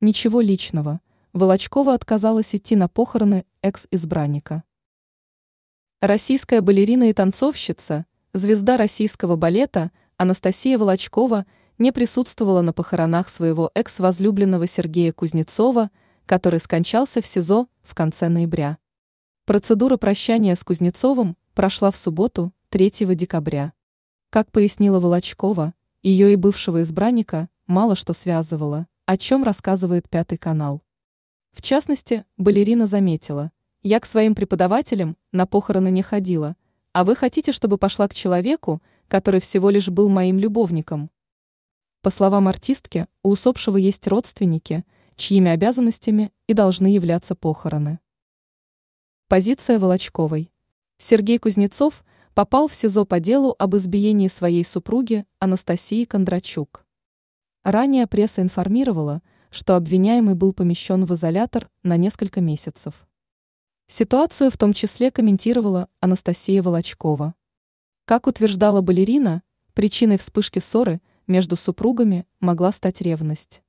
Ничего личного. Волочкова отказалась идти на похороны экс-избранника. Российская балерина и танцовщица, звезда российского балета Анастасия Волочкова не присутствовала на похоронах своего экс-возлюбленного Сергея Кузнецова, который скончался в СИЗО в конце ноября. Процедура прощания с Кузнецовым прошла в субботу, 3 декабря. Как пояснила Волочкова, ее и бывшего избранника мало что связывало, о чем рассказывает Пятый канал. В частности, балерина заметила, я к своим преподавателям на похороны не ходила, а вы хотите, чтобы пошла к человеку, который всего лишь был моим любовником. По словам артистки, у усопшего есть родственники, чьими обязанностями и должны являться похороны. Позиция Волочковой. Сергей Кузнецов попал в СИЗО по делу об избиении своей супруги Анастасии Кондрачук. Ранее пресса информировала, что обвиняемый был помещен в изолятор на несколько месяцев. Ситуацию в том числе комментировала Анастасия Волочкова. Как утверждала балерина, причиной вспышки ссоры между супругами могла стать ревность.